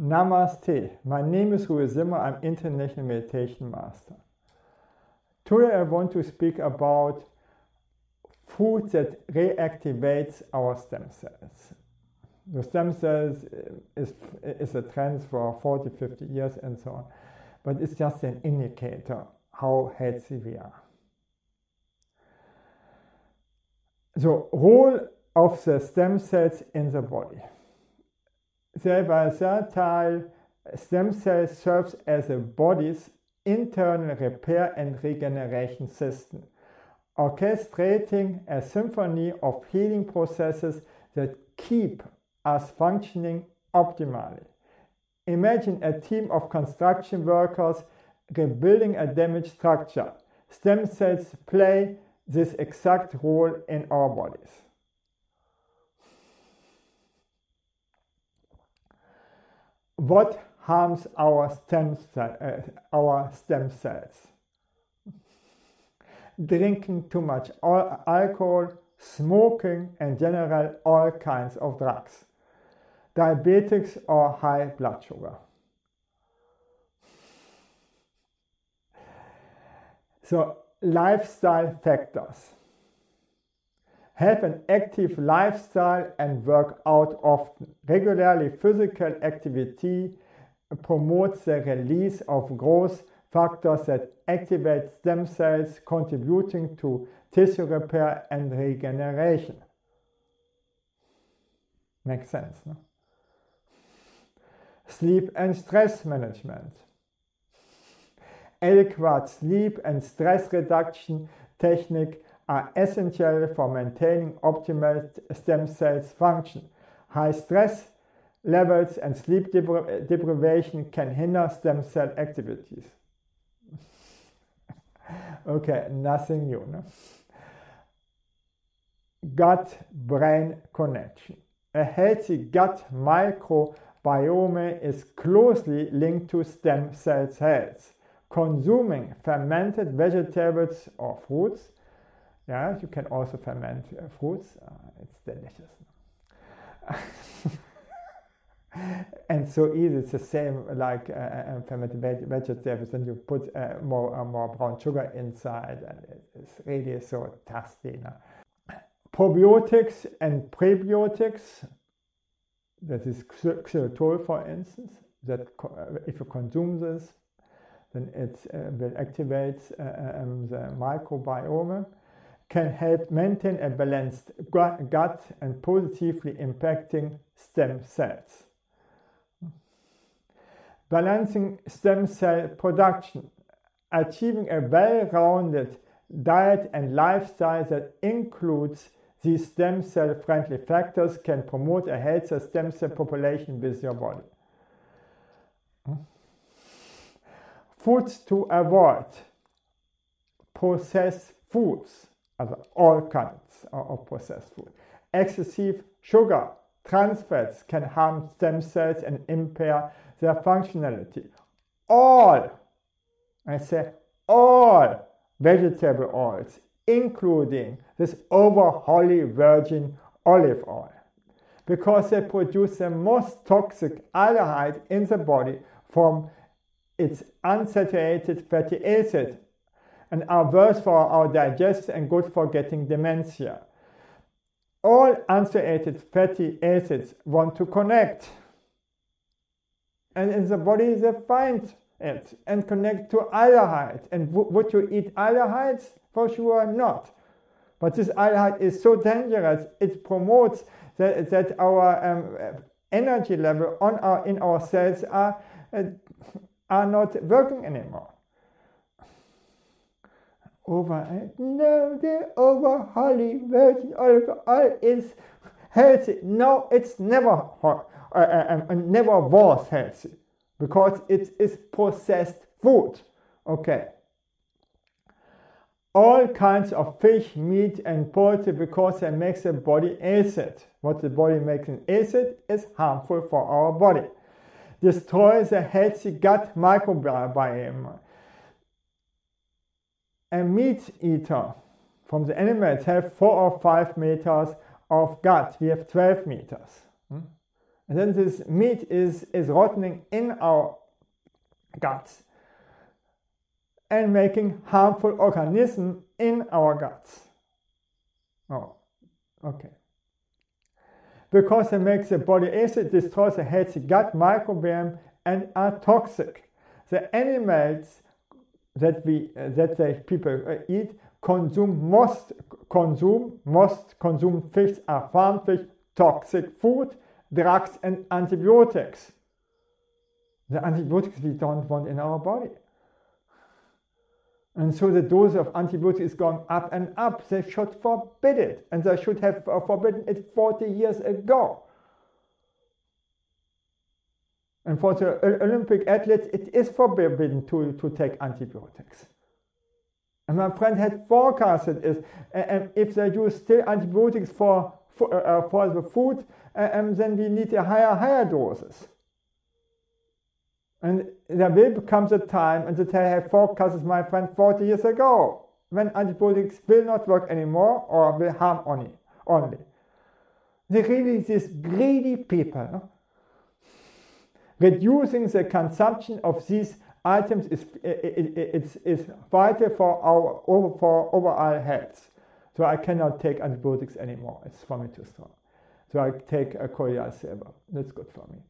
Namaste. My name is Rui Zimmer. I'm International Meditation Master. Today I want to speak about food that reactivates our stem cells. The stem cells eh, is, is a trend for 40, 50 years and so on, but it's just an indicator how healthy we are. The role of the stem cells in the body. The versatile stem cell serves as a body's internal repair and regeneration system, orchestrating a symphony of healing processes that keep us functioning optimally. Imagine a team of construction workers rebuilding a damaged structure. Stem cells play this exact role in our bodies. What harms our stem, uh, our stem cells? Drinking too much alcohol, smoking, and general all kinds of drugs. Diabetes or high blood sugar. So, lifestyle factors. Have an active lifestyle and work out often. Regularly physical activity promotes the release of growth factors that activate stem cells, contributing to tissue repair and regeneration. Makes sense, no? Sleep and stress management. Adequate sleep and stress reduction technique are essential for maintaining optimal stem cells function. High stress levels and sleep depri deprivation can hinder stem cell activities. okay, nothing new. No? Gut brain connection. A healthy gut microbiome is closely linked to stem cell health. Consuming fermented vegetables or fruits yeah, you can also ferment uh, fruits. Uh, it's delicious. and so easy. It's the same like uh, uh fermented veg- vegetables. Then you put uh, more uh, more brown sugar inside, and it's really so tasty. Probiotics and prebiotics. That is xylitol, for instance. That if you consume this, then it will activate um, the microbiome can help maintain a balanced gut and positively impacting stem cells. Balancing stem cell production, achieving a well-rounded diet and lifestyle that includes these stem cell friendly factors can promote a healthier stem cell population with your body. Foods to avoid processed foods also all kinds of processed food. Excessive sugar, trans fats can harm stem cells and impair their functionality. All, I say all vegetable oils, including this over holy virgin olive oil, because they produce the most toxic aldehyde in the body from its unsaturated fatty acid and are worse for our digestion and good for getting dementia. All unsaturated fatty acids want to connect. And in the body they find it and connect to aldehyde. And w- would you eat aldehydes? For sure not. But this aldehyde is so dangerous, it promotes that, that our um, energy level on our, in our cells are, uh, are not working anymore over no the over. Holy virgin olive oil is healthy. No it's never uh, uh, um, never was healthy because it is processed food. Okay. All kinds of fish meat and poultry because it makes the body acid. What the body makes in acid is harmful for our body. Destroys a healthy gut microbiome a meat eater from the animals have four or five meters of gut. We have 12 meters. Hmm? And then this meat is, is rotting in our guts and making harmful organisms in our guts. Oh, okay. Because it makes the body acid, destroys the healthy gut microbiome and are toxic. The animals that we uh, that the people uh, eat consume most consume most consumed fish are farm fish, toxic food, drugs and antibiotics. The antibiotics we don't want in our body. And so the dose of antibiotics is going up and up. They should forbid it, and they should have forbidden it 40 years ago. And for the Olympic athletes, it is forbidden to, to take antibiotics. And my friend had forecasted is, and if they use still antibiotics for, for, uh, uh for the food, and then we need a higher, higher doses. And there will come the time, and that I have forecasted my friend 40 years ago, when antibiotics will not work anymore or will harm only. only. They really, these greedy people, reducing the consumption of these items is, is vital for our for overall health. So I cannot take antibiotics anymore. It's for me too strong. So I take a colloidal silver. That's good for me.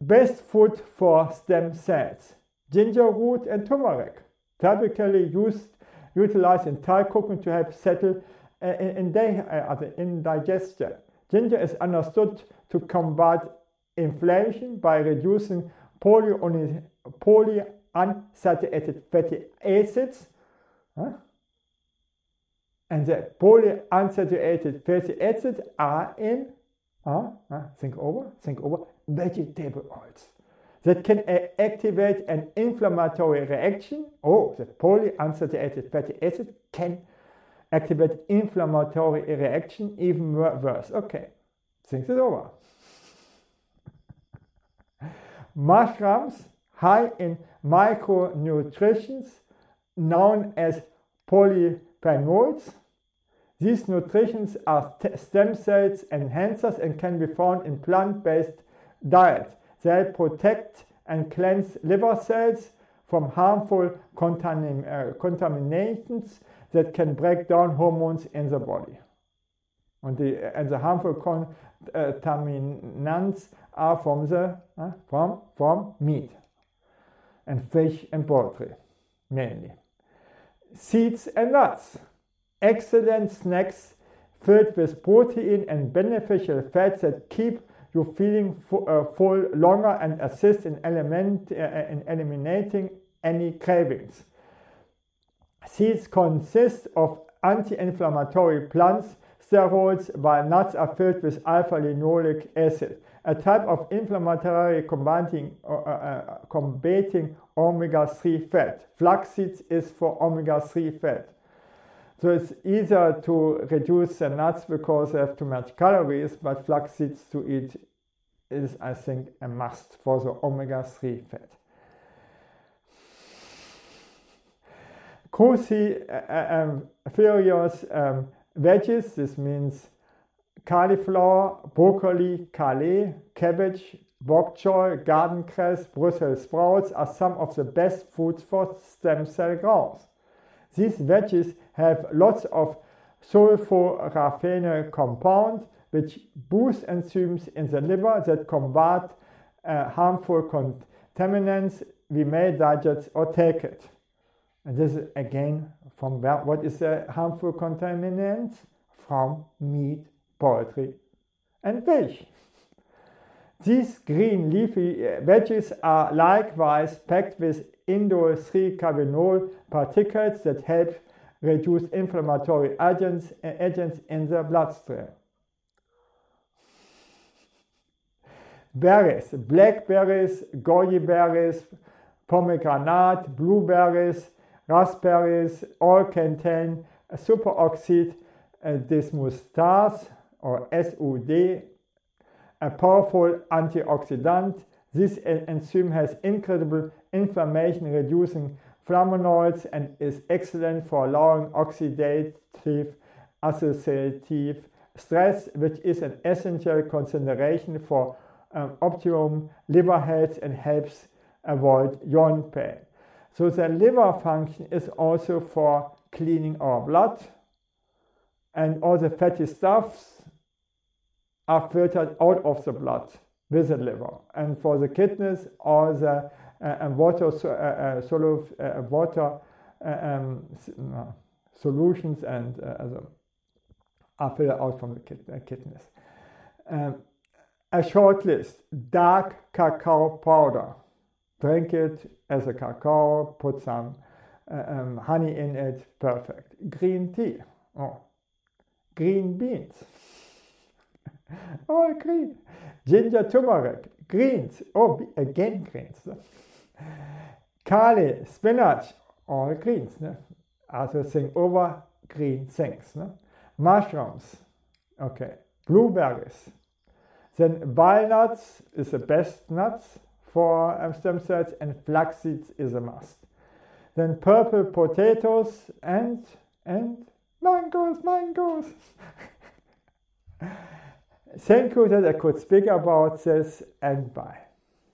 Best food for stem cells. Ginger root and turmeric. Typically used, utilized in Thai cooking to help settle uh, in, in, uh, in digestion. Ginger is understood to combat inflammation by reducing polyunsaturated fatty acids. Huh? And the polyunsaturated fatty acids are in, uh, uh, think over, think over, vegetable oils that can activate an inflammatory reaction. Oh, the polyunsaturated fatty acid can activate inflammatory reaction even worse. Okay, think it over. Mushrooms high in micronutrients known as polyphenols these nutrients are stem cells enhancers and can be found in plant-based diets. They protect and cleanse liver cells from harmful contamin uh, contaminations that can break down hormones in the body. And the, and the harmful contaminants are from the uh, from from meat and fish and poultry mainly. Seeds and nuts excellent snacks filled with protein and beneficial fats that keep you feeling uh, full longer and assist in, element, uh, in eliminating any cravings. Seeds consist of anti-inflammatory plants steroids, while nuts are filled with alpha-linoleic acid, a type of inflammatory combating, uh, uh, combating omega-3 fat. Flax seeds is for omega-3 fat. So it's easier to reduce the nuts because they have too much calories, but flax seeds to eat is, I think, a must for the omega-3 fat. Cruciferous uh, um, um, veggies, this means cauliflower, broccoli, kale, cabbage, bok choy, garden cress, Brussels sprouts are some of the best foods for stem cell growth. These veggies have lots of sulforaphane compound which boost enzymes in the liver that combat uh, harmful contaminants we may digest or take it. And this is again from what is a harmful contaminant? From meat, poultry, and fish. These green leafy uh, veggies are likewise packed with indole 3 carbinol particles that help reduce inflammatory agents, agents in the bloodstream. Berries, blackberries, goji berries, pomegranate, blueberries, raspberries all contain superoxide uh, dismutase or SOD, a powerful antioxidant. This enzyme has incredible inflammation reducing flavonoids and is excellent for lowering oxidative associative stress, which is an essential consideration for um, optimum liver health and helps avoid joint pain. So the liver function is also for cleaning our blood and all the fatty stuffs are filtered out of the blood with the liver. And for the kidneys, all the uh, water, uh, uh, solu- uh, water uh, um, solutions and uh, are filtered out from the kid- kidneys. Um, a short list dark cacao powder. Drink it as a cacao, put some um, honey in it, perfect. Green tea. Oh, green beans. All green. Ginger turmeric, greens. Oh, again greens. Kale, spinach, all greens. Ne? Also think over green things. Ne? Mushrooms. Okay. Blueberries. Then walnuts is the best nuts for stem cells and flax seeds is a must. Then purple potatoes and and mangoes, mangoes. Thank you that I could speak about this and bye.